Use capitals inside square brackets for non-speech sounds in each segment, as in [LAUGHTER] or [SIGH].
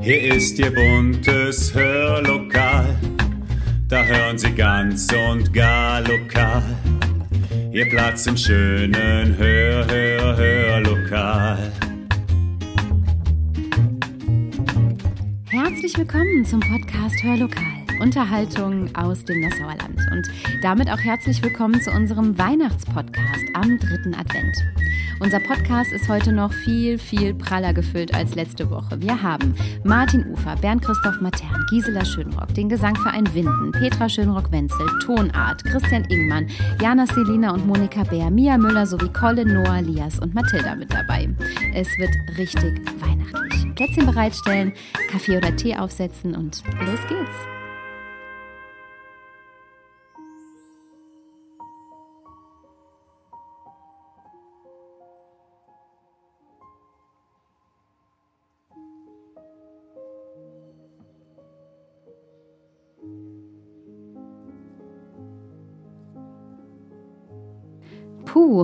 Hier ist Ihr buntes Hörlokal, da hören Sie ganz und gar lokal. Ihr Platz im schönen Hör, Hör, Hörlokal. Herzlich willkommen zum Podcast Hörlokal. Unterhaltung aus dem Nassauer Land. Und damit auch herzlich willkommen zu unserem Weihnachtspodcast am dritten Advent. Unser Podcast ist heute noch viel, viel praller gefüllt als letzte Woche. Wir haben Martin Ufer, Bernd Christoph Matern, Gisela Schönrock, den Gesangverein Winden, Petra Schönrock-Wenzel, Tonart, Christian Ingmann, Jana Selina und Monika Bär, Mia Müller sowie Colin, Noah, Lias und Mathilda mit dabei. Es wird richtig weihnachtlich. Plätzchen bereitstellen, Kaffee oder Tee aufsetzen und los geht's.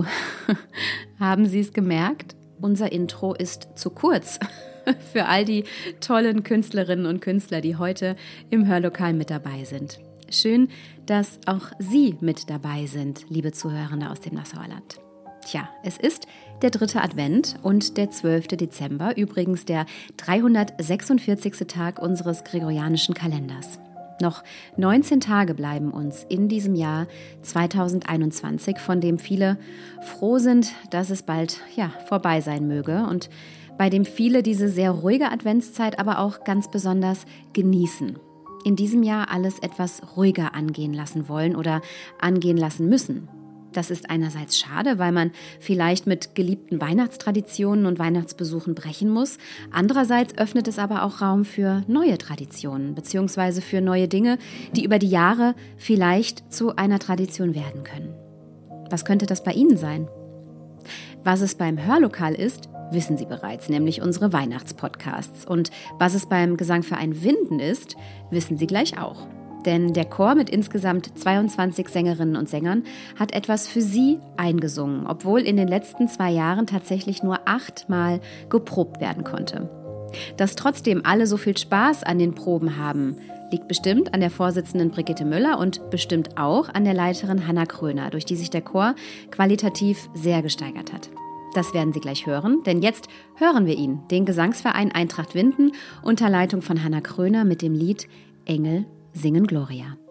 [LAUGHS] Haben Sie es gemerkt? Unser Intro ist zu kurz [LAUGHS] für all die tollen Künstlerinnen und Künstler, die heute im Hörlokal mit dabei sind. Schön, dass auch Sie mit dabei sind, liebe Zuhörende aus dem Nassauer Land. Tja, es ist der dritte Advent und der 12. Dezember, übrigens der 346. Tag unseres gregorianischen Kalenders. Noch 19 Tage bleiben uns in diesem Jahr 2021, von dem viele froh sind, dass es bald ja, vorbei sein möge und bei dem viele diese sehr ruhige Adventszeit aber auch ganz besonders genießen. In diesem Jahr alles etwas ruhiger angehen lassen wollen oder angehen lassen müssen. Das ist einerseits schade, weil man vielleicht mit geliebten Weihnachtstraditionen und Weihnachtsbesuchen brechen muss. Andererseits öffnet es aber auch Raum für neue Traditionen bzw. für neue Dinge, die über die Jahre vielleicht zu einer Tradition werden können. Was könnte das bei Ihnen sein? Was es beim Hörlokal ist, wissen Sie bereits, nämlich unsere Weihnachtspodcasts. Und was es beim Gesangverein Winden ist, wissen Sie gleich auch. Denn der Chor mit insgesamt 22 Sängerinnen und Sängern hat etwas für sie eingesungen, obwohl in den letzten zwei Jahren tatsächlich nur achtmal geprobt werden konnte. Dass trotzdem alle so viel Spaß an den Proben haben, liegt bestimmt an der Vorsitzenden Brigitte Müller und bestimmt auch an der Leiterin Hanna Kröner, durch die sich der Chor qualitativ sehr gesteigert hat. Das werden Sie gleich hören, denn jetzt hören wir ihn, den Gesangsverein Eintracht Winden unter Leitung von Hanna Kröner mit dem Lied Engel singen Gloria.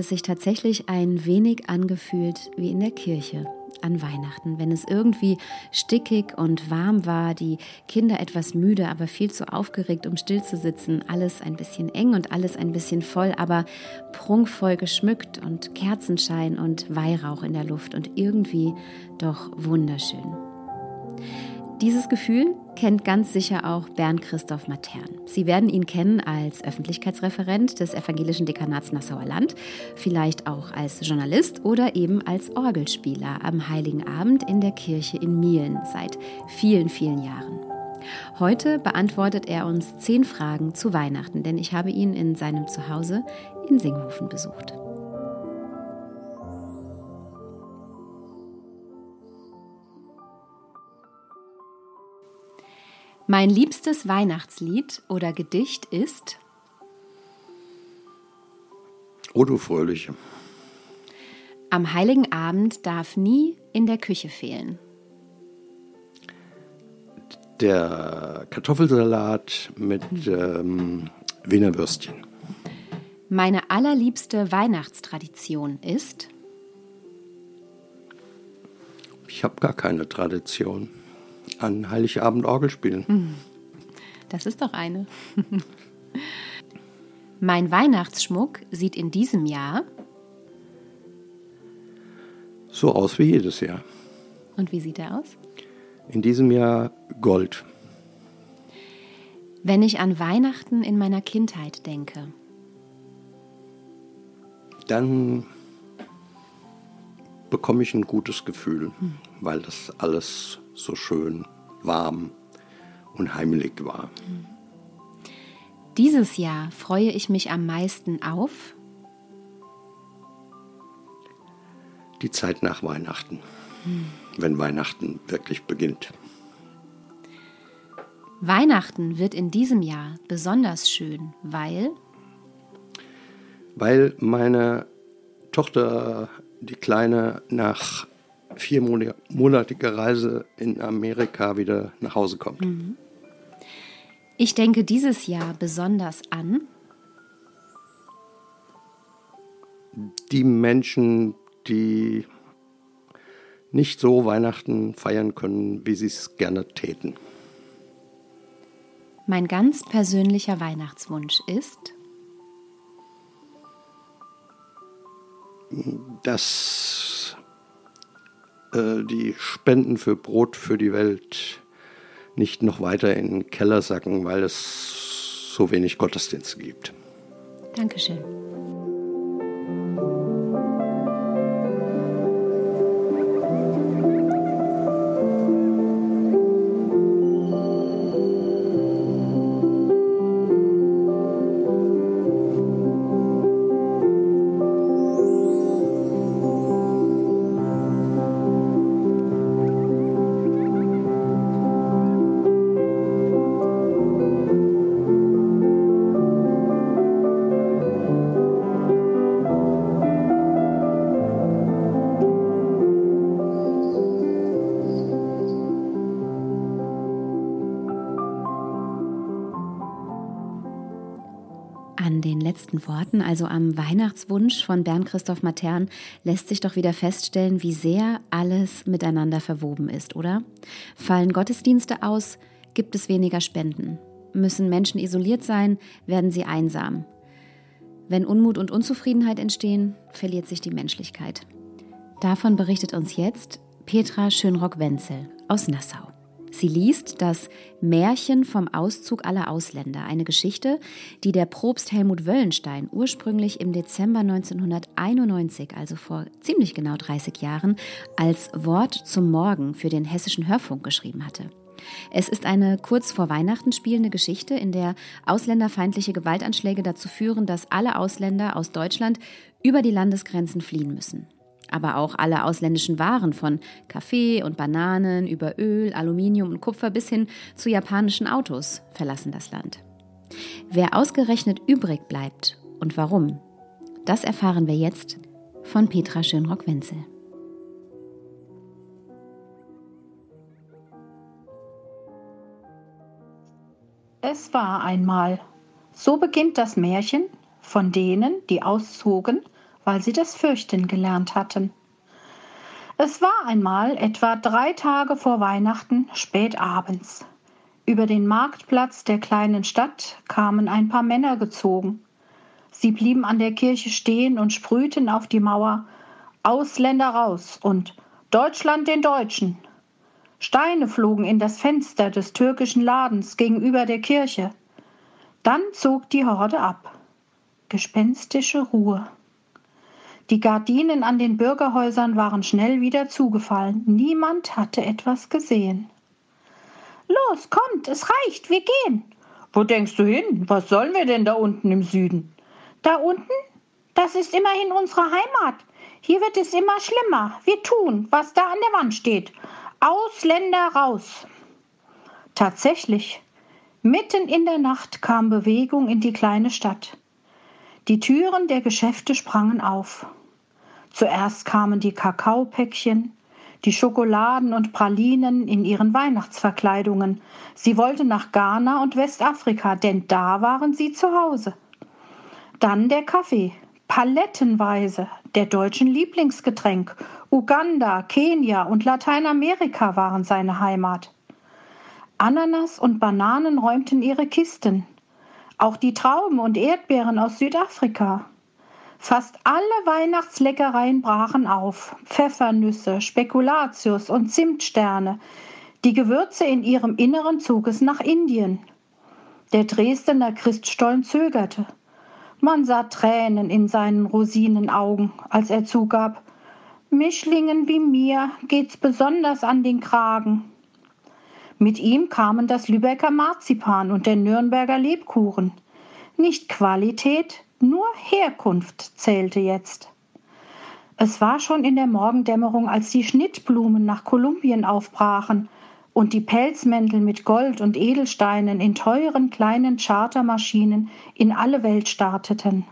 Es sich tatsächlich ein wenig angefühlt wie in der Kirche an Weihnachten, wenn es irgendwie stickig und warm war, die Kinder etwas müde, aber viel zu aufgeregt, um still zu sitzen, alles ein bisschen eng und alles ein bisschen voll, aber prunkvoll geschmückt und Kerzenschein und Weihrauch in der Luft und irgendwie doch wunderschön. Dieses Gefühl kennt ganz sicher auch Bernd Christoph Matern. Sie werden ihn kennen als Öffentlichkeitsreferent des Evangelischen Dekanats Nassauer Land, vielleicht auch als Journalist oder eben als Orgelspieler am Heiligen Abend in der Kirche in Mielen seit vielen, vielen Jahren. Heute beantwortet er uns zehn Fragen zu Weihnachten, denn ich habe ihn in seinem Zuhause in Singhofen besucht. Mein liebstes Weihnachtslied oder Gedicht ist O du Fröhliche. Am heiligen Abend darf nie in der Küche fehlen. Der Kartoffelsalat mit ähm, Wiener Würstchen. Meine allerliebste Weihnachtstradition ist Ich habe gar keine Tradition an Heiligabend Orgel spielen. Hm. Das ist doch eine. [LAUGHS] mein Weihnachtsschmuck sieht in diesem Jahr so aus wie jedes Jahr. Und wie sieht er aus? In diesem Jahr Gold. Wenn ich an Weihnachten in meiner Kindheit denke, dann bekomme ich ein gutes Gefühl, hm. weil das alles so schön warm und heimelig war. Dieses Jahr freue ich mich am meisten auf die Zeit nach Weihnachten, hm. wenn Weihnachten wirklich beginnt. Weihnachten wird in diesem Jahr besonders schön, weil weil meine Tochter, die Kleine, nach viermonatige Reise in Amerika wieder nach Hause kommt. Mhm. Ich denke dieses Jahr besonders an die Menschen, die nicht so Weihnachten feiern können, wie sie es gerne täten. Mein ganz persönlicher Weihnachtswunsch ist, dass äh, die Spenden für Brot für die Welt nicht noch weiter in den Keller sacken, weil es so wenig Gottesdienste gibt. Dankeschön. Also am Weihnachtswunsch von Bernd Christoph Matern, lässt sich doch wieder feststellen, wie sehr alles miteinander verwoben ist, oder? Fallen Gottesdienste aus, gibt es weniger Spenden. Müssen Menschen isoliert sein, werden sie einsam. Wenn Unmut und Unzufriedenheit entstehen, verliert sich die Menschlichkeit. Davon berichtet uns jetzt Petra Schönrock-Wenzel aus Nassau. Sie liest das Märchen vom Auszug aller Ausländer, eine Geschichte, die der Propst Helmut Wöllenstein ursprünglich im Dezember 1991, also vor ziemlich genau 30 Jahren, als Wort zum Morgen für den hessischen Hörfunk geschrieben hatte. Es ist eine kurz vor Weihnachten spielende Geschichte, in der ausländerfeindliche Gewaltanschläge dazu führen, dass alle Ausländer aus Deutschland über die Landesgrenzen fliehen müssen aber auch alle ausländischen Waren von Kaffee und Bananen über Öl, Aluminium und Kupfer bis hin zu japanischen Autos verlassen das Land. Wer ausgerechnet übrig bleibt und warum, das erfahren wir jetzt von Petra Schönrock-Wenzel. Es war einmal. So beginnt das Märchen von denen, die auszogen, weil sie das Fürchten gelernt hatten. Es war einmal etwa drei Tage vor Weihnachten, spät abends. Über den Marktplatz der kleinen Stadt kamen ein paar Männer gezogen. Sie blieben an der Kirche stehen und sprühten auf die Mauer Ausländer raus und Deutschland den Deutschen. Steine flogen in das Fenster des türkischen Ladens gegenüber der Kirche. Dann zog die Horde ab. Gespenstische Ruhe. Die Gardinen an den Bürgerhäusern waren schnell wieder zugefallen. Niemand hatte etwas gesehen. Los, kommt, es reicht, wir gehen. Wo denkst du hin? Was sollen wir denn da unten im Süden? Da unten? Das ist immerhin unsere Heimat. Hier wird es immer schlimmer. Wir tun, was da an der Wand steht. Ausländer raus. Tatsächlich, mitten in der Nacht kam Bewegung in die kleine Stadt. Die Türen der Geschäfte sprangen auf. Zuerst kamen die Kakaopäckchen, die Schokoladen und Pralinen in ihren Weihnachtsverkleidungen. Sie wollte nach Ghana und Westafrika, denn da waren sie zu Hause. Dann der Kaffee, palettenweise, der deutschen Lieblingsgetränk. Uganda, Kenia und Lateinamerika waren seine Heimat. Ananas und Bananen räumten ihre Kisten. Auch die Trauben und Erdbeeren aus Südafrika. Fast alle Weihnachtsleckereien brachen auf. Pfeffernüsse, Spekulatius und Zimtsterne. Die Gewürze in ihrem Inneren zog es nach Indien. Der Dresdener Christstollen zögerte. Man sah Tränen in seinen Rosinenaugen, als er zugab, Mischlingen wie mir geht's besonders an den Kragen. Mit ihm kamen das Lübecker Marzipan und der Nürnberger Lebkuchen. Nicht Qualität, nur Herkunft zählte jetzt. Es war schon in der Morgendämmerung, als die Schnittblumen nach Kolumbien aufbrachen und die Pelzmäntel mit Gold und Edelsteinen in teuren kleinen Chartermaschinen in alle Welt starteten.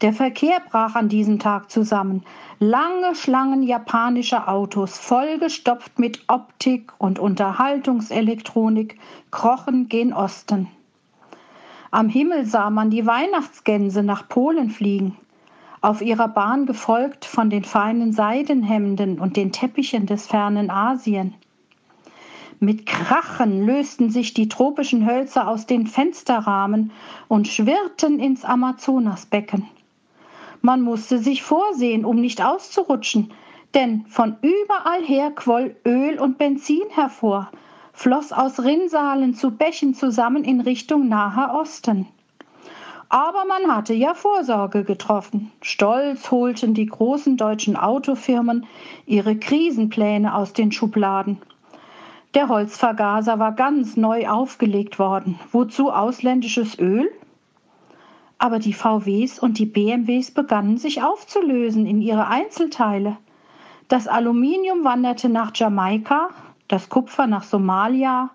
Der Verkehr brach an diesem Tag zusammen. Lange Schlangen japanischer Autos, vollgestopft mit Optik und Unterhaltungselektronik, krochen gen Osten. Am Himmel sah man die Weihnachtsgänse nach Polen fliegen, auf ihrer Bahn gefolgt von den feinen Seidenhemden und den Teppichen des fernen Asien. Mit Krachen lösten sich die tropischen Hölzer aus den Fensterrahmen und schwirrten ins Amazonasbecken. Man musste sich vorsehen, um nicht auszurutschen, denn von überall her quoll Öl und Benzin hervor, floss aus Rinnsalen zu Bächen zusammen in Richtung Naher Osten. Aber man hatte ja Vorsorge getroffen. Stolz holten die großen deutschen Autofirmen ihre Krisenpläne aus den Schubladen. Der Holzvergaser war ganz neu aufgelegt worden. Wozu ausländisches Öl? Aber die VWs und die BMWs begannen sich aufzulösen in ihre Einzelteile. Das Aluminium wanderte nach Jamaika, das Kupfer nach Somalia,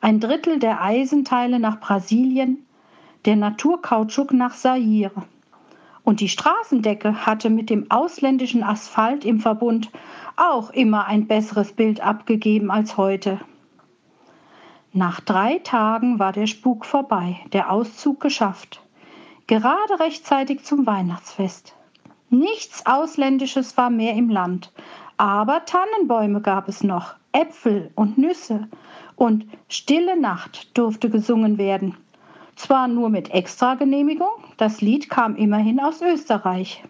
ein Drittel der Eisenteile nach Brasilien, der Naturkautschuk nach Zaire. Und die Straßendecke hatte mit dem ausländischen Asphalt im Verbund auch immer ein besseres Bild abgegeben als heute. Nach drei Tagen war der Spuk vorbei, der Auszug geschafft. Gerade rechtzeitig zum Weihnachtsfest. Nichts Ausländisches war mehr im Land, aber Tannenbäume gab es noch, Äpfel und Nüsse und Stille Nacht durfte gesungen werden. Zwar nur mit Extragenehmigung, das Lied kam immerhin aus Österreich.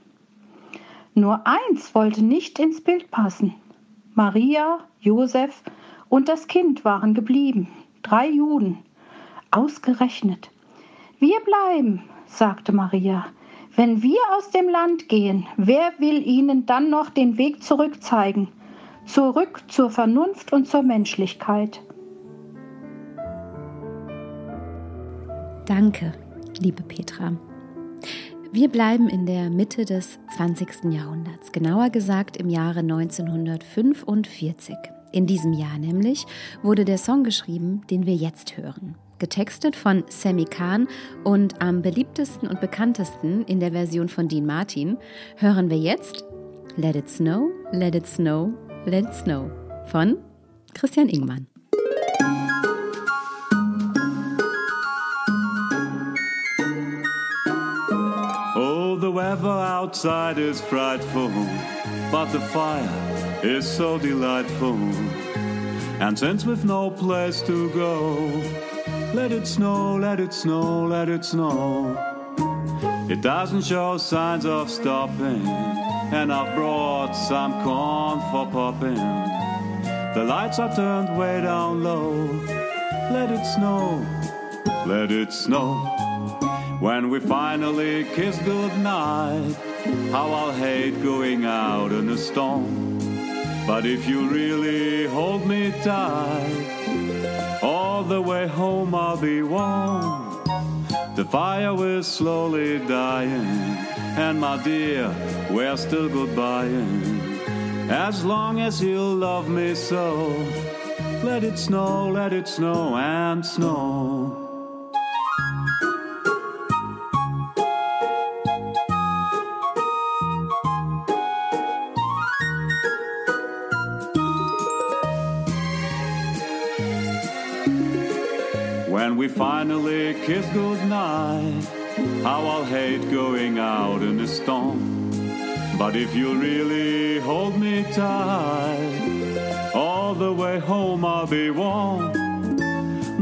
Nur eins wollte nicht ins Bild passen. Maria, Josef und das Kind waren geblieben, drei Juden. Ausgerechnet. Wir bleiben, sagte Maria. Wenn wir aus dem Land gehen, wer will ihnen dann noch den Weg zurück zeigen? Zurück zur Vernunft und zur Menschlichkeit. Danke, liebe Petra. Wir bleiben in der Mitte des 20. Jahrhunderts, genauer gesagt im Jahre 1945. In diesem Jahr nämlich wurde der Song geschrieben, den wir jetzt hören. Getextet von Sammy Kahn und am beliebtesten und bekanntesten in der Version von Dean Martin hören wir jetzt Let It Snow, Let It Snow, Let Snow von Christian Ingmann. Oh, the weather outside is frightful, but the fire is so delightful. And since we've no place to go, let it snow, let it snow, let it snow. It doesn't show signs of stopping and I've brought some corn for popping. The lights are turned way down low. Let it snow, let it snow. When we finally kiss goodnight, how I'll hate going out in a storm. But if you really hold me tight, all the way home I'll be warm. The fire is slowly dying, and my dear, we're still goodbying. As long as you love me so, let it snow, let it snow and snow. We finally kiss goodnight, how I'll hate going out in the storm. But if you really hold me tight, all the way home I'll be warm.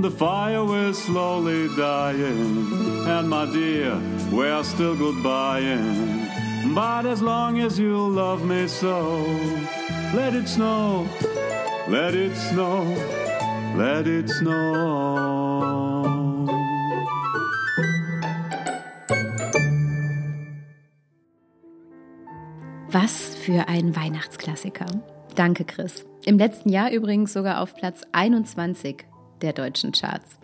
The fire will slowly dying, and my dear, we're still goodbying. But as long as you love me so, let it snow, let it snow, let it snow. Was für ein Weihnachtsklassiker. Danke, Chris. Im letzten Jahr übrigens sogar auf Platz 21 der deutschen Charts.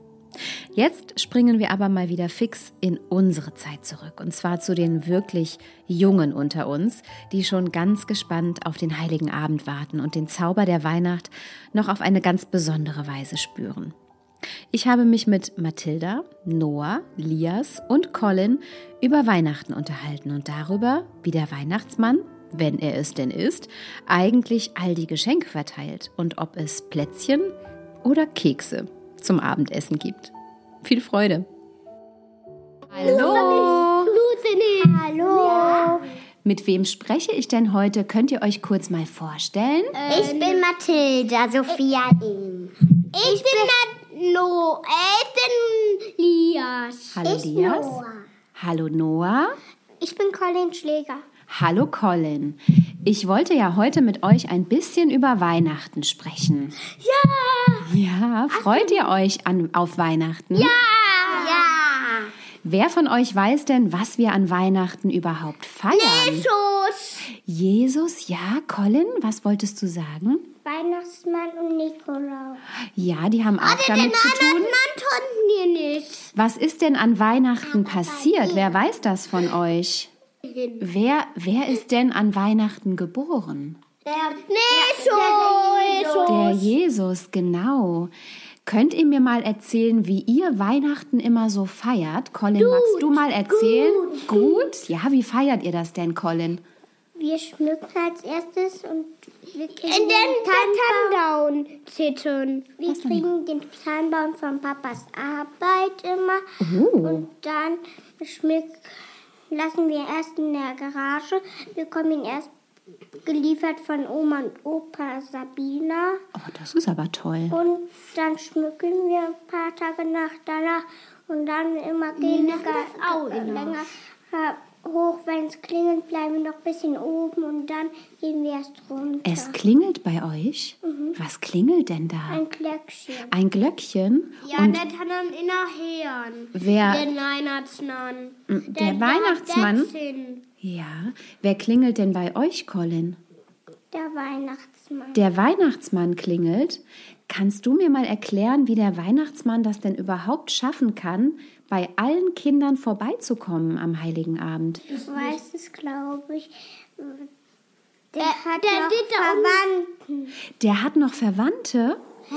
Jetzt springen wir aber mal wieder fix in unsere Zeit zurück. Und zwar zu den wirklich Jungen unter uns, die schon ganz gespannt auf den heiligen Abend warten und den Zauber der Weihnacht noch auf eine ganz besondere Weise spüren. Ich habe mich mit Mathilda, Noah, Lias und Colin über Weihnachten unterhalten und darüber, wie der Weihnachtsmann, wenn er es denn ist, eigentlich all die Geschenke verteilt und ob es Plätzchen oder Kekse zum Abendessen gibt. Viel Freude! Hallo! Hallo. Mit wem spreche ich denn heute? Könnt ihr euch kurz mal vorstellen? Ich bin Mathilda, Sophia ihm. Ich bin Noah, ich bin Lias. Hallo ich Lias. Noah. Hallo Noah. Ich bin Colin Schläger. Hallo Colin. Ich wollte ja heute mit euch ein bisschen über Weihnachten sprechen. Ja! Ja, freut ihr euch an, auf Weihnachten? Ja! Ja! Wer von euch weiß denn, was wir an Weihnachten überhaupt feiern? Jesus! Jesus, ja, Colin, was wolltest du sagen? Weihnachtsmann und Nikolaus. Ja, die haben auch damit zu tun. Weihnachtsmann konnten wir nicht. Was ist denn an Weihnachten passiert? Wer weiß das von euch? Wer, wer ist denn an Weihnachten geboren? Der Jesus! Der Jesus, genau. Könnt ihr mir mal erzählen, wie ihr Weihnachten immer so feiert? Colin, magst du mal erzählen? Gut. Ja, wie feiert ihr das denn, Colin? Wir schmücken als erstes und wir kriegen In den Tannenbaum zittern. Wir kriegen den Tannenbaum von Papas Arbeit immer. Und dann schmück, lassen wir erst in der Garage. Wir bekommen ihn erst geliefert von Oma und Opa Sabina. Oh, das ist aber toll. Und dann schmücken wir ein paar Tage nach danach und dann immer auch länger hoch, wenn es klingelt, bleiben wir noch ein bisschen oben und dann gehen wir erst runter. Es klingelt bei euch? Was klingelt denn da? ein Glöckchen. Ein Glöckchen? Ja, Und das hat dann innerher. wer, Der Weihnachtsmann. der Weihnachtsmann? Der, Ja, wer klingelt denn bei euch, Colin? der Weihnachtsmann. Der Weihnachtsmann klingelt. Kannst du mir mal erklären, wie der Weihnachtsmann das denn überhaupt schaffen kann, bei allen Kindern vorbeizukommen am Heiligen Abend? Ich weiß es, glaube ich. Der, hat noch Verwandten. Der hat noch Verwandte? Hä?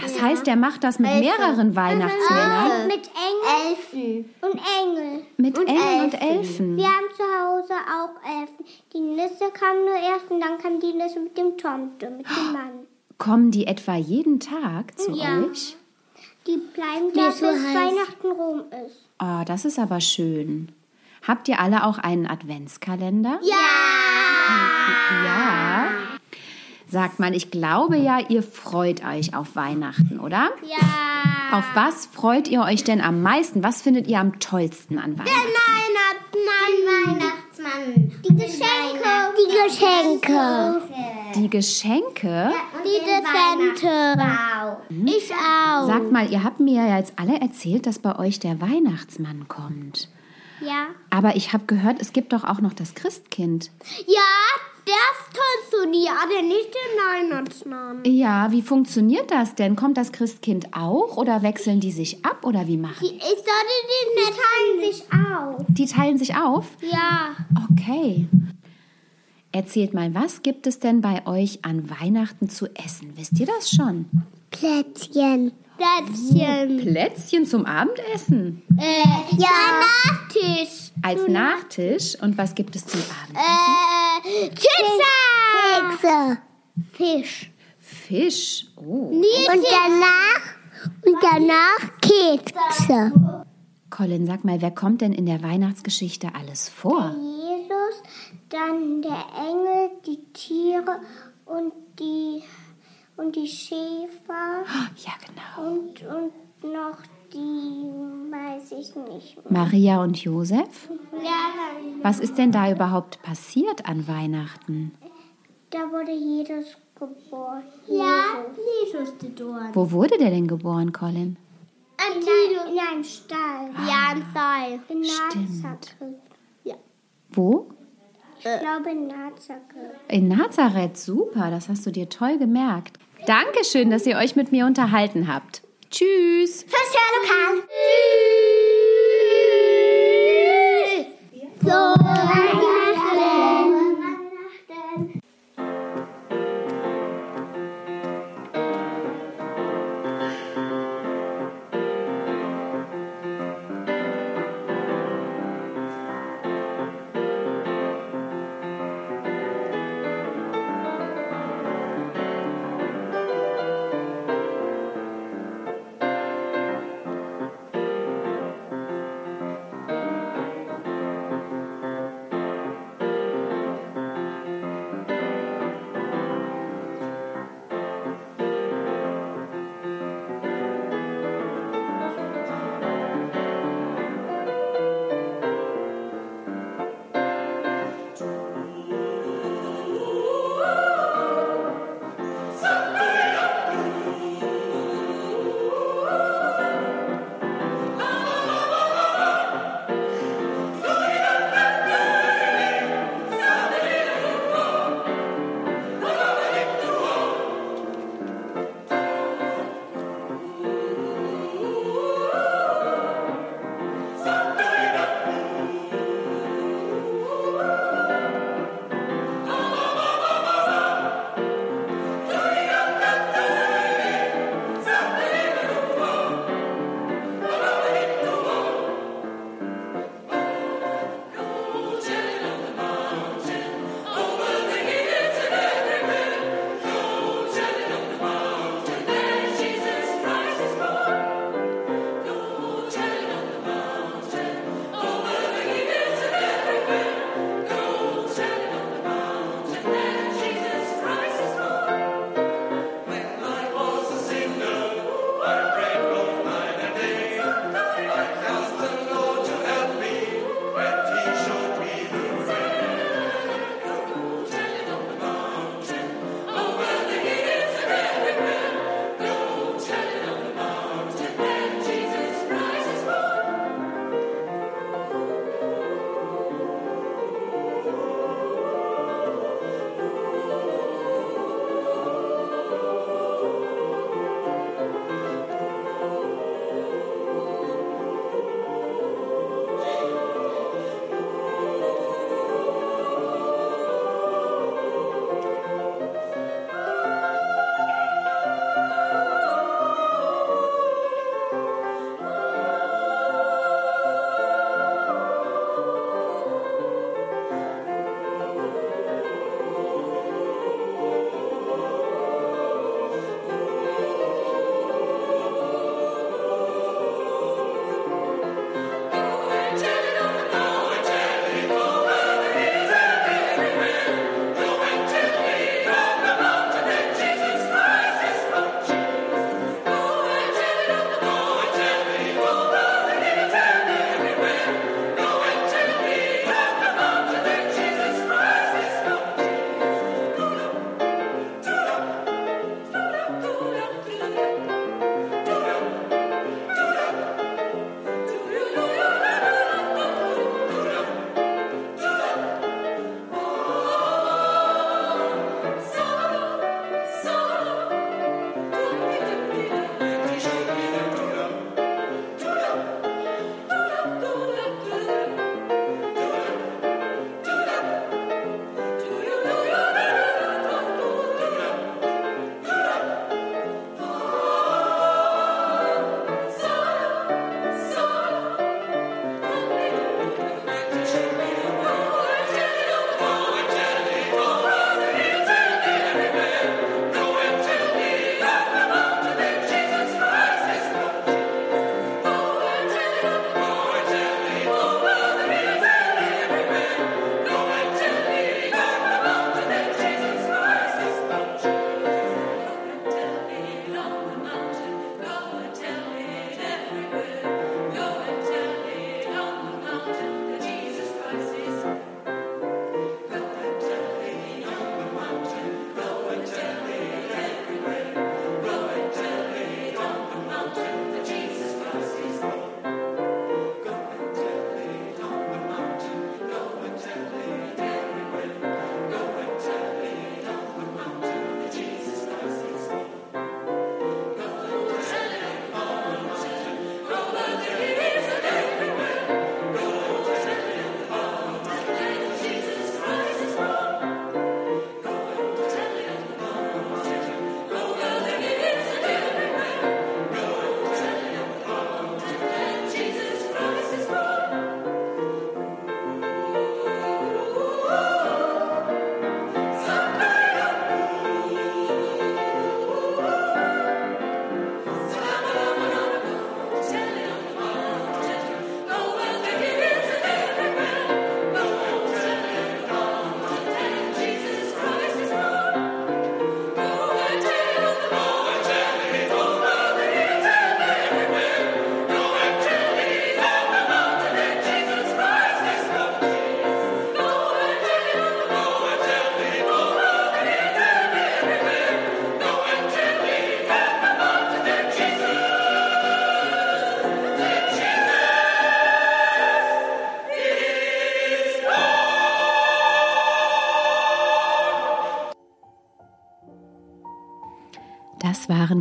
Das heißt, er macht das mit mehreren Weihnachtsmännern, Mit Engeln. Und Engel. mit Engeln und Elfen. Wir haben zu Hause auch Elfen. Die Nisse kam nur erst und dann kam die Nisse mit dem Tomte, mit dem Mann. Kommen die etwa jeden Tag zu Ja. euch? Die bleiben da, bis Weihnachten rum ist. Oh, das ist aber schön. Habt ihr alle auch einen Adventskalender? Ja. Ja. Sagt mal, ich glaube ja, ihr freut euch auf Weihnachten, oder? Ja. Auf was freut ihr euch denn am meisten? Was findet ihr am tollsten an Weihnachten? Weihnachtsmann. Die Geschenke. Die Geschenke. Die Geschenke? Die Dezente. Ich auch. Sagt mal, ihr habt mir ja jetzt alle erzählt, dass bei euch der Weihnachtsmann kommt. Ja. Aber ich habe gehört, es gibt doch auch noch das Christkind. Ja, das kannst du nie, aber nicht den Weihnachtsmann. Ja, wie funktioniert das denn? Kommt das Christkind auch oder wechseln die sich ab oder wie machen? Ich sollte die nicht teilen sich auf. Die teilen sich auf? Ja. Okay. Erzählt mal, was gibt es denn bei euch an Weihnachten zu essen? Wisst ihr das schon? Plätzchen. Plätzchen. Plätzchen zum Abendessen. Äh, ja. Nachtisch. Als Nachtisch. Und was gibt es zum Abendessen? Äh, Pizza. Kekse. Fisch. Fisch. Oh. Und danach, und danach Kekse. Colin, sag mal, wer kommt denn in der Weihnachtsgeschichte alles vor? Jesus, dann der Engel, die Tiere und die, und die Schäfer Ja, genau. und, und noch die, weiß ich nicht. Maria und Josef? Ja, Was ist denn da überhaupt passiert an Weihnachten? da wurde Jesus geboren. Ja, Jesus geboren. Wo wurde der denn geboren, Colin? In, ein, in einem Stall. Ja, im Stall. In. Nazareth. Ja. Wo? Ich glaube in Nazareth. In Nazareth. Super, das hast du dir toll gemerkt. Dankeschön, dass ihr euch mit mir unterhalten habt. Tschüss. Fürs Hörlokal. Tschüss. So,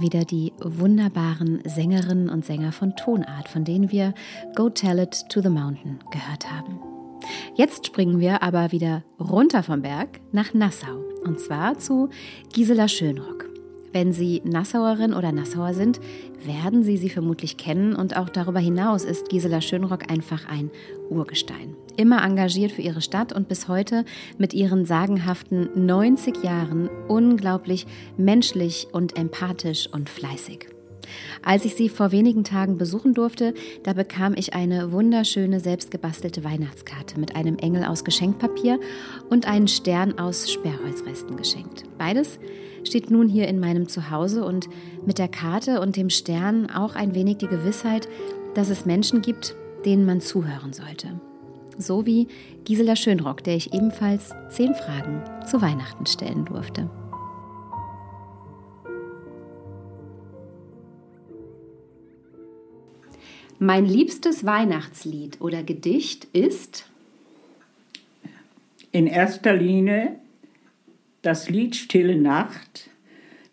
wieder die wunderbaren Sängerinnen und Sänger von Tonart, von denen wir Go Tell It to the Mountain gehört haben. Jetzt springen wir aber wieder runter vom Berg nach Nassau und zwar zu Gisela Schönrock. Wenn Sie Nassauerin oder Nassauer sind, werden Sie sie vermutlich kennen und auch darüber hinaus ist Gisela Schönrock einfach ein Urgestein. Immer engagiert für ihre Stadt und bis heute mit ihren sagenhaften 90 Jahren unglaublich menschlich und empathisch und fleißig. Als ich sie vor wenigen Tagen besuchen durfte, da bekam ich eine wunderschöne selbstgebastelte Weihnachtskarte mit einem Engel aus Geschenkpapier und einen Stern aus Sperrholzresten geschenkt. Beides steht nun hier in meinem Zuhause und mit der Karte und dem Stern auch ein wenig die Gewissheit, dass es Menschen gibt, denen man zuhören sollte. So wie Gisela Schönrock, der ich ebenfalls zehn Fragen zu Weihnachten stellen durfte. Mein liebstes Weihnachtslied oder Gedicht ist in erster Linie das Lied Stille Nacht.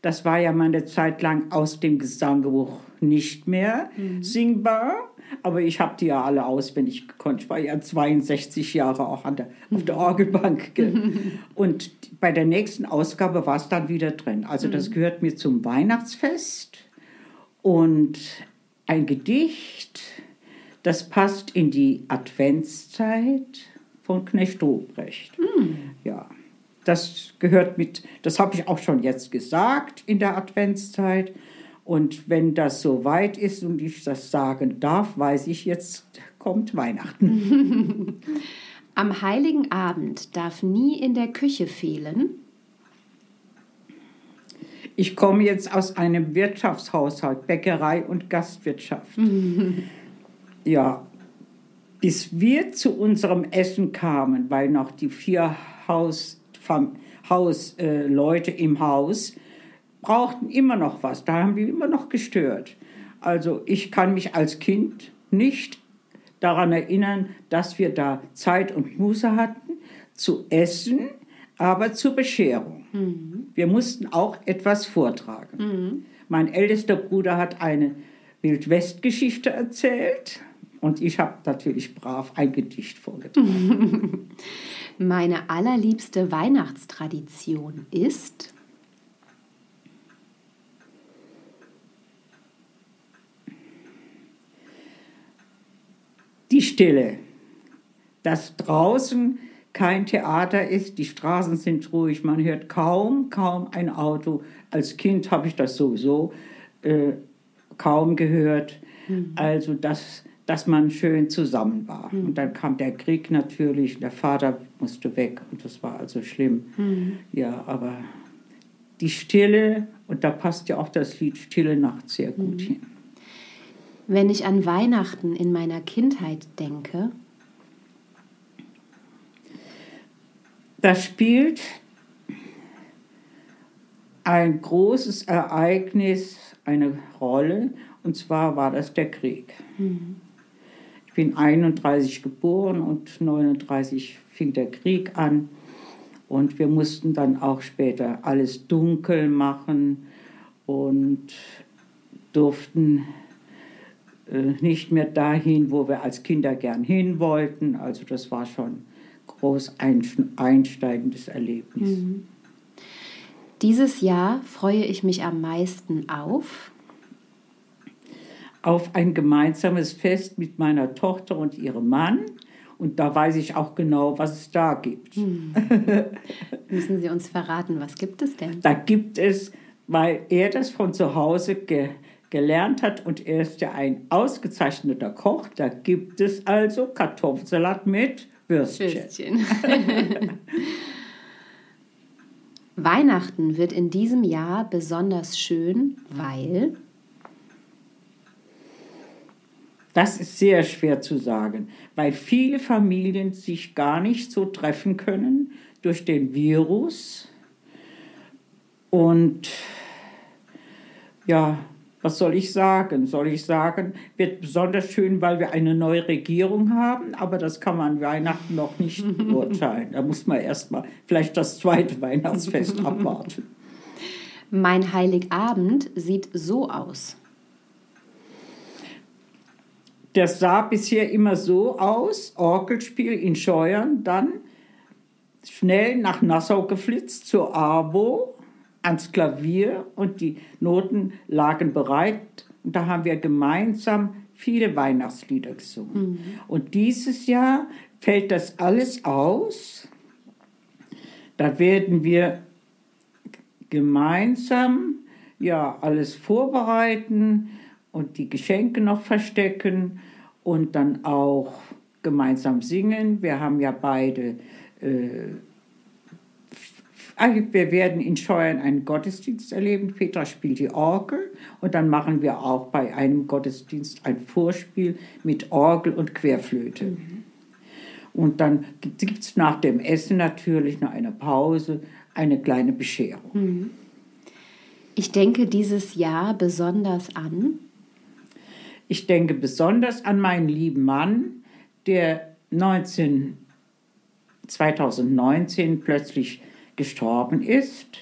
Das war ja mal eine Zeit lang aus dem Gesangbuch nicht mehr mhm. singbar. Aber ich habe die ja alle auswendig gekonnt. Ich war ja 62 Jahre auch an der, auf der Orgelbank. [LAUGHS] Und bei der nächsten Ausgabe war es dann wieder drin. Also das mhm. gehört mir zum Weihnachtsfest. Und ein Gedicht, das passt in die Adventszeit von Knecht Ruprecht. Mhm. Ja, das gehört mit, das habe ich auch schon jetzt gesagt in der Adventszeit. Und wenn das so weit ist und ich das sagen darf, weiß ich, jetzt kommt Weihnachten. [LAUGHS] Am heiligen Abend darf nie in der Küche fehlen ich komme jetzt aus einem Wirtschaftshaushalt, Bäckerei und Gastwirtschaft. [LAUGHS] ja, bis wir zu unserem Essen kamen, weil noch die vier Hausleute Haus, äh, im Haus brauchten immer noch was. Da haben wir immer noch gestört. Also ich kann mich als Kind nicht daran erinnern, dass wir da Zeit und Muße hatten zu essen, aber zur Bescherung. Mhm. Wir mussten auch etwas vortragen. Mhm. Mein ältester Bruder hat eine Wildwest-Geschichte erzählt und ich habe natürlich brav ein Gedicht vorgetragen. [LAUGHS] Meine allerliebste Weihnachtstradition ist. Die Stille. Das draußen kein Theater ist, die Straßen sind ruhig, man hört kaum, kaum ein Auto. Als Kind habe ich das sowieso äh, kaum gehört. Mhm. Also, dass, dass man schön zusammen war. Mhm. Und dann kam der Krieg natürlich, der Vater musste weg und das war also schlimm. Mhm. Ja, aber die Stille, und da passt ja auch das Lied Stille Nacht sehr gut mhm. hin. Wenn ich an Weihnachten in meiner Kindheit denke, Da spielt ein großes Ereignis eine Rolle, und zwar war das der Krieg. Mhm. Ich bin 31 geboren und 39 fing der Krieg an. Und wir mussten dann auch später alles dunkel machen und durften äh, nicht mehr dahin, wo wir als Kinder gern hin wollten. Also das war schon groß einsteigendes Erlebnis. Mhm. Dieses Jahr freue ich mich am meisten auf. Auf ein gemeinsames Fest mit meiner Tochter und ihrem Mann. Und da weiß ich auch genau, was es da gibt. Mhm. [LAUGHS] Müssen Sie uns verraten, was gibt es denn? Da gibt es, weil er das von zu Hause ge gelernt hat und er ist ja ein ausgezeichneter Koch, da gibt es also Kartoffelsalat mit Würstchen. [LAUGHS] Weihnachten wird in diesem Jahr besonders schön, weil. Das ist sehr schwer zu sagen, weil viele Familien sich gar nicht so treffen können durch den Virus. Und ja, was soll ich sagen? Soll ich sagen, wird besonders schön, weil wir eine neue Regierung haben, aber das kann man Weihnachten noch nicht [LAUGHS] beurteilen. Da muss man erst mal vielleicht das zweite Weihnachtsfest [LAUGHS] abwarten. Mein Heiligabend sieht so aus. Das sah bisher immer so aus, Orgelspiel in Scheuern, dann schnell nach Nassau geflitzt zur ABO, ans Klavier und die Noten lagen bereit. Und da haben wir gemeinsam viele Weihnachtslieder gesungen. Mhm. Und dieses Jahr fällt das alles aus. Da werden wir gemeinsam ja alles vorbereiten und die Geschenke noch verstecken und dann auch gemeinsam singen. Wir haben ja beide äh, wir werden in Scheuern einen Gottesdienst erleben. Petra spielt die Orgel und dann machen wir auch bei einem Gottesdienst ein Vorspiel mit Orgel und Querflöte. Mhm. Und dann gibt es nach dem Essen natürlich nach einer Pause eine kleine Bescherung. Mhm. Ich denke dieses Jahr besonders an. Ich denke besonders an meinen lieben Mann, der 19, 2019 plötzlich gestorben ist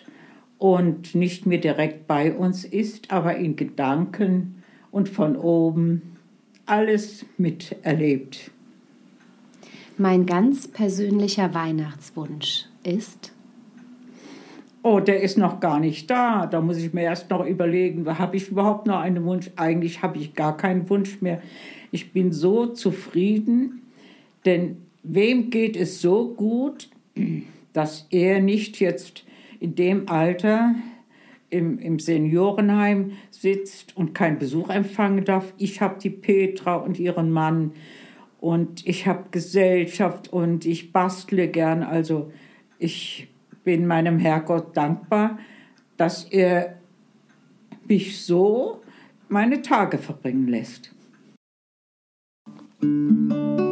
und nicht mehr direkt bei uns ist, aber in Gedanken und von oben alles miterlebt. Mein ganz persönlicher Weihnachtswunsch ist? Oh, der ist noch gar nicht da. Da muss ich mir erst noch überlegen, habe ich überhaupt noch einen Wunsch? Eigentlich habe ich gar keinen Wunsch mehr. Ich bin so zufrieden, denn wem geht es so gut, dass er nicht jetzt in dem Alter im, im Seniorenheim sitzt und keinen Besuch empfangen darf. Ich habe die Petra und ihren Mann und ich habe Gesellschaft und ich bastle gern. Also ich bin meinem Herrgott dankbar, dass er mich so meine Tage verbringen lässt. Sie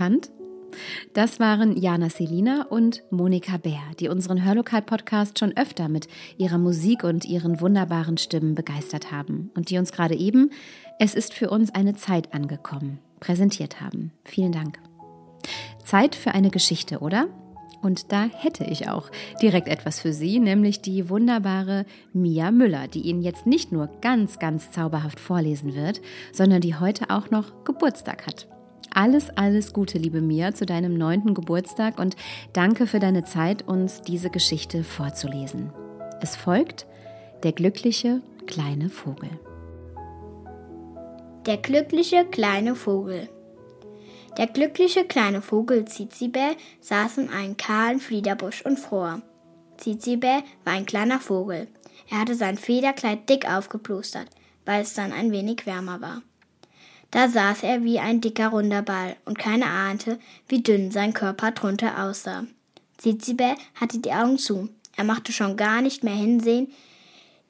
sie erkannt? Das waren Jana Selina und Monika Bär, die unseren Hörlokal-Podcast schon öfter mit ihrer Musik und ihren wunderbaren Stimmen begeistert haben und die uns gerade eben Es ist für uns eine Zeit angekommen präsentiert haben. Vielen Dank. Zeit für eine Geschichte, oder? Und da hätte ich auch direkt etwas für Sie, nämlich die wunderbare Mia Müller, die Ihnen jetzt nicht nur ganz, ganz zauberhaft vorlesen wird, sondern die heute auch noch Geburtstag hat. Alles, alles Gute, liebe Mia, zu deinem neunten Geburtstag und danke für deine Zeit, uns diese Geschichte vorzulesen. Es folgt Der glückliche kleine Vogel. Der glückliche kleine Vogel. Der glückliche kleine Vogel Zizibel saß in einem kahlen Fliederbusch und fror. Zizibä war ein kleiner Vogel. Er hatte sein Federkleid dick aufgeplustert, weil es dann ein wenig wärmer war. Da saß er wie ein dicker runder Ball und keiner ahnte, wie dünn sein Körper drunter aussah. Zizibä hatte die Augen zu. Er machte schon gar nicht mehr hinsehen,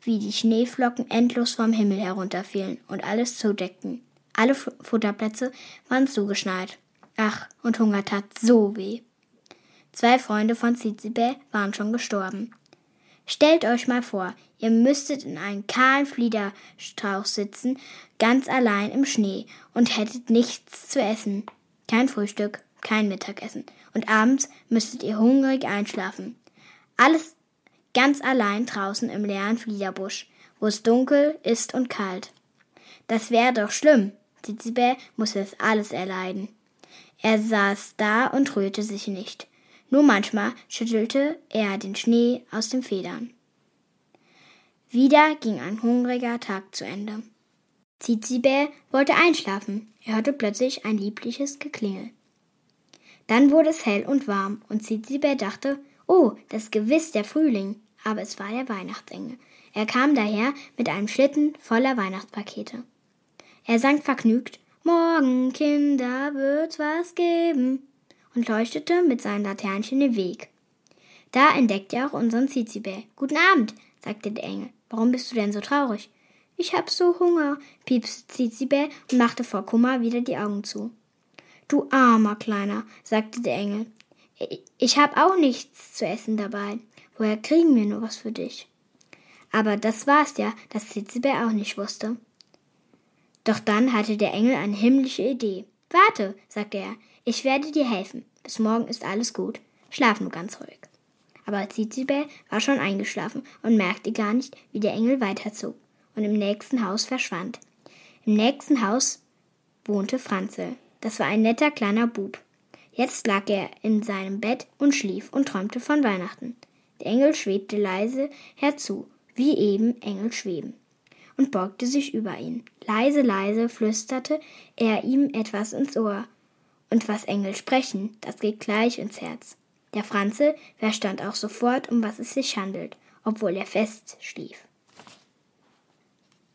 wie die Schneeflocken endlos vom Himmel herunterfielen und alles zudeckten. Alle Futterplätze waren zugeschneit. Ach, und Hunger tat so weh. Zwei Freunde von Zizibä waren schon gestorben. Stellt euch mal vor, ihr müsstet in einem kahlen Fliederstrauch sitzen, ganz allein im Schnee und hättet nichts zu essen. Kein Frühstück, kein Mittagessen. Und abends müsstet ihr hungrig einschlafen. Alles ganz allein draußen im leeren Fliederbusch, wo es dunkel ist und kalt. Das wäre doch schlimm. Zizibä musste das alles erleiden. Er saß da und rührte sich nicht. Nur manchmal schüttelte er den Schnee aus den Federn. Wieder ging ein hungriger Tag zu Ende. Zizibä wollte einschlafen. Er hörte plötzlich ein liebliches Geklingel. Dann wurde es hell und warm und Zizibä dachte, oh, das ist gewiss der Frühling. Aber es war der Weihnachtsengel. Er kam daher mit einem Schlitten voller Weihnachtspakete. Er sang vergnügt, Morgen, Kinder, wird's was geben und leuchtete mit seinen Laternchen den Weg. Da entdeckte er auch unseren Zizibä. Guten Abend, sagte der Engel. Warum bist du denn so traurig? Ich hab so Hunger, piepste Zizibä und machte vor Kummer wieder die Augen zu. Du armer Kleiner, sagte der Engel. Ich hab auch nichts zu essen dabei. Woher kriegen wir nur was für dich? Aber das war's ja, dass Zizibä auch nicht wusste. Doch dann hatte der Engel eine himmlische Idee. Warte, sagte er, ich werde dir helfen. Bis morgen ist alles gut. Schlaf nur ganz ruhig. Aber Zizibä war schon eingeschlafen und merkte gar nicht, wie der Engel weiterzog und im nächsten Haus verschwand. Im nächsten Haus wohnte Franzel. Das war ein netter kleiner Bub. Jetzt lag er in seinem Bett und schlief und träumte von Weihnachten. Der Engel schwebte leise herzu, wie eben Engel schweben, und beugte sich über ihn. Leise, leise flüsterte er ihm etwas ins Ohr, und was Engel sprechen, das geht gleich ins Herz. Der Franze verstand auch sofort, um was es sich handelt, obwohl er fest schlief.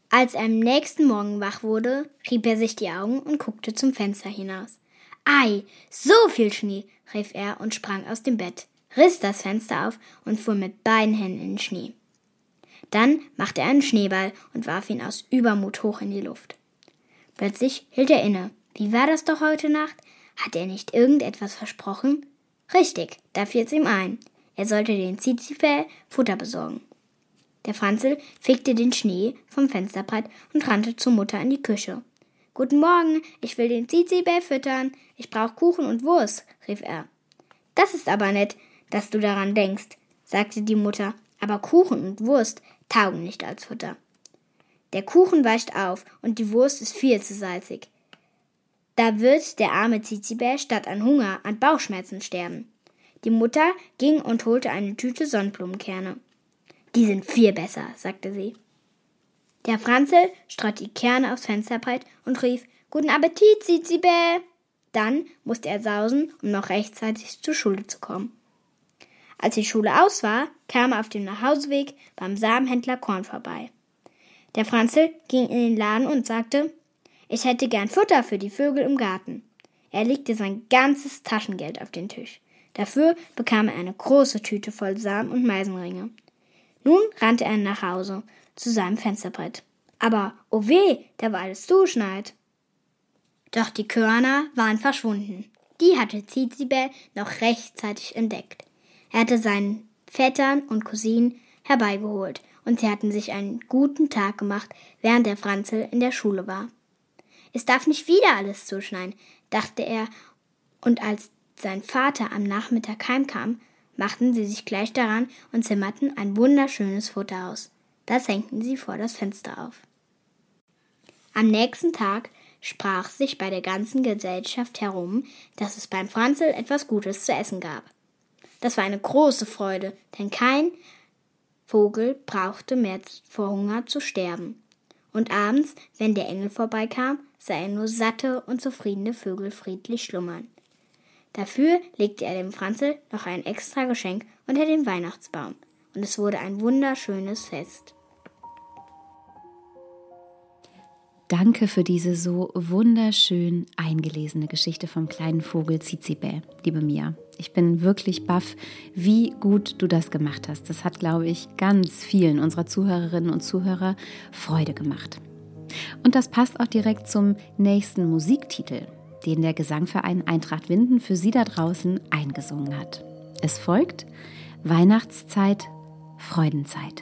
Als er am nächsten Morgen wach wurde, rieb er sich die Augen und guckte zum Fenster hinaus. Ei, so viel Schnee, rief er und sprang aus dem Bett, riss das Fenster auf und fuhr mit beiden Händen in den Schnee. Dann machte er einen Schneeball und warf ihn aus Übermut hoch in die Luft. Plötzlich hielt er inne. Wie war das doch heute Nacht? Hat er nicht irgendetwas versprochen? Richtig, da fiel's ihm ein. Er sollte den Zizifä Futter besorgen. Der Franzl fegte den Schnee vom Fensterbrett und rannte zur Mutter in die Küche. Guten Morgen, ich will den Zizibä füttern. Ich brauch Kuchen und Wurst, rief er. Das ist aber nett, dass du daran denkst, sagte die Mutter. Aber Kuchen und Wurst taugen nicht als Futter. Der Kuchen weicht auf und die Wurst ist viel zu salzig. Da wird der arme Zizibär statt an Hunger an Bauchschmerzen sterben. Die Mutter ging und holte eine Tüte Sonnenblumenkerne. Die sind viel besser, sagte sie. Der Franzel streut die Kerne aufs Fensterbrett und rief Guten Appetit, Zizibä! Dann musste er sausen, um noch rechtzeitig zur Schule zu kommen. Als die Schule aus war, kam er auf dem Nachhauseweg beim Samenhändler Korn vorbei. Der Franzel ging in den Laden und sagte, ich hätte gern Futter für die Vögel im Garten. Er legte sein ganzes Taschengeld auf den Tisch. Dafür bekam er eine große Tüte voll Samen und Meisenringe. Nun rannte er nach Hause zu seinem Fensterbrett. Aber, oh weh, da war alles zuschneit. Doch die Körner waren verschwunden. Die hatte Zizibel noch rechtzeitig entdeckt. Er hatte seinen Vettern und Cousinen herbeigeholt und sie hatten sich einen guten Tag gemacht, während der Franzel in der Schule war. Es darf nicht wieder alles zuschneien, dachte er, und als sein Vater am Nachmittag heimkam, machten sie sich gleich daran und zimmerten ein wunderschönes Futter aus. Das hängten sie vor das Fenster auf. Am nächsten Tag sprach sich bei der ganzen Gesellschaft herum, dass es beim Franzel etwas Gutes zu essen gab. Das war eine große Freude, denn kein Vogel brauchte mehr vor Hunger zu sterben. Und abends, wenn der Engel vorbeikam, sah er nur satte und zufriedene Vögel friedlich schlummern. Dafür legte er dem Franzel noch ein extra Geschenk unter den Weihnachtsbaum. und es wurde ein wunderschönes Fest. Danke für diese so wunderschön eingelesene Geschichte vom kleinen Vogel Zizibä, liebe Mia. Ich bin wirklich baff, wie gut du das gemacht hast. Das hat, glaube ich, ganz vielen unserer Zuhörerinnen und Zuhörer Freude gemacht. Und das passt auch direkt zum nächsten Musiktitel, den der Gesangverein Eintracht Winden für Sie da draußen eingesungen hat. Es folgt Weihnachtszeit, Freudenzeit.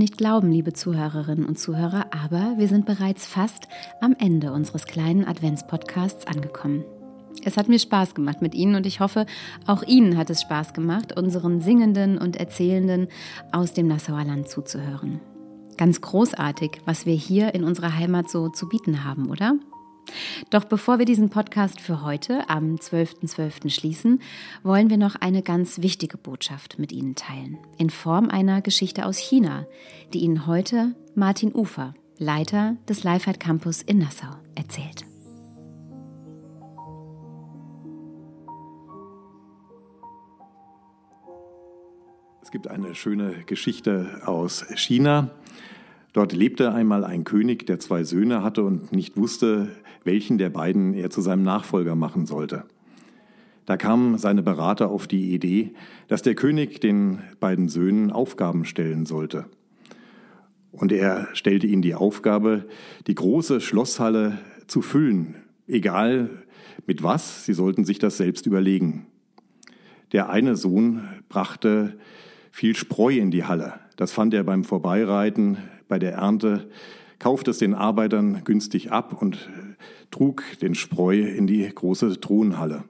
Nicht glauben, liebe Zuhörerinnen und Zuhörer, aber wir sind bereits fast am Ende unseres kleinen Adventspodcasts angekommen. Es hat mir Spaß gemacht mit Ihnen und ich hoffe, auch Ihnen hat es Spaß gemacht, unseren Singenden und Erzählenden aus dem Nassauer Land zuzuhören. Ganz großartig, was wir hier in unserer Heimat so zu bieten haben, oder? Doch bevor wir diesen Podcast für heute am 12.12. .12. schließen, wollen wir noch eine ganz wichtige Botschaft mit Ihnen teilen. In Form einer Geschichte aus China, die Ihnen heute Martin Ufer, Leiter des Lifeheit Campus in Nassau, erzählt. Es gibt eine schöne Geschichte aus China. Dort lebte einmal ein König, der zwei Söhne hatte und nicht wusste, welchen der beiden er zu seinem Nachfolger machen sollte. Da kamen seine Berater auf die Idee, dass der König den beiden Söhnen Aufgaben stellen sollte. Und er stellte ihnen die Aufgabe, die große Schlosshalle zu füllen, egal mit was, sie sollten sich das selbst überlegen. Der eine Sohn brachte viel Spreu in die Halle. Das fand er beim Vorbeireiten bei der Ernte, kaufte es den Arbeitern günstig ab und trug den Spreu in die große Thronhalle.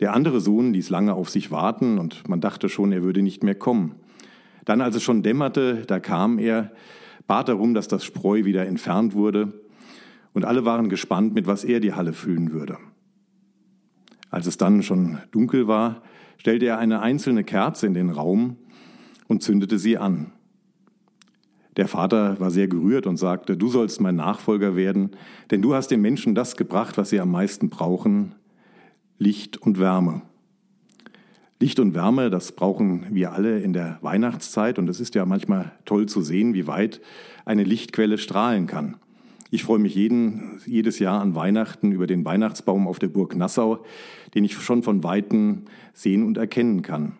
Der andere Sohn ließ lange auf sich warten und man dachte schon, er würde nicht mehr kommen. Dann, als es schon dämmerte, da kam er, bat darum, dass das Spreu wieder entfernt wurde und alle waren gespannt, mit was er die Halle füllen würde. Als es dann schon dunkel war, stellte er eine einzelne Kerze in den Raum und zündete sie an. Der Vater war sehr gerührt und sagte, du sollst mein Nachfolger werden, denn du hast den Menschen das gebracht, was sie am meisten brauchen, Licht und Wärme. Licht und Wärme, das brauchen wir alle in der Weihnachtszeit und es ist ja manchmal toll zu sehen, wie weit eine Lichtquelle strahlen kann. Ich freue mich jeden, jedes Jahr an Weihnachten über den Weihnachtsbaum auf der Burg Nassau, den ich schon von Weitem sehen und erkennen kann.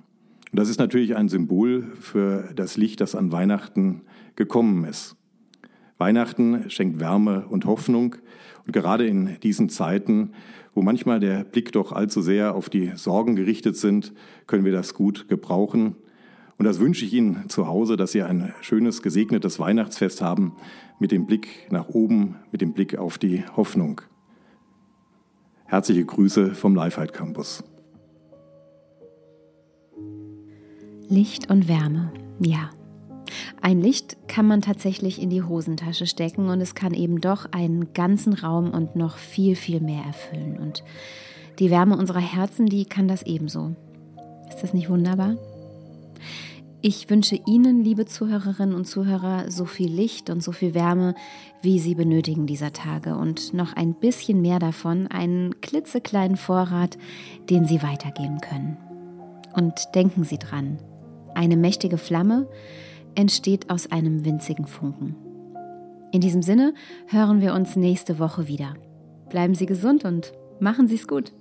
Und das ist natürlich ein Symbol für das Licht, das an Weihnachten gekommen ist. Weihnachten schenkt Wärme und Hoffnung und gerade in diesen Zeiten, wo manchmal der Blick doch allzu sehr auf die Sorgen gerichtet sind, können wir das gut gebrauchen. Und das wünsche ich Ihnen zu Hause, dass Sie ein schönes, gesegnetes Weihnachtsfest haben mit dem Blick nach oben, mit dem Blick auf die Hoffnung. Herzliche Grüße vom Lifeheit Campus. Licht und Wärme, ja. Ein Licht kann man tatsächlich in die Hosentasche stecken und es kann eben doch einen ganzen Raum und noch viel, viel mehr erfüllen. Und die Wärme unserer Herzen, die kann das ebenso. Ist das nicht wunderbar? Ich wünsche Ihnen, liebe Zuhörerinnen und Zuhörer, so viel Licht und so viel Wärme, wie Sie benötigen dieser Tage und noch ein bisschen mehr davon, einen klitzekleinen Vorrat, den Sie weitergeben können. Und denken Sie dran, eine mächtige Flamme entsteht aus einem winzigen Funken. In diesem Sinne hören wir uns nächste Woche wieder. Bleiben Sie gesund und machen Sie es gut.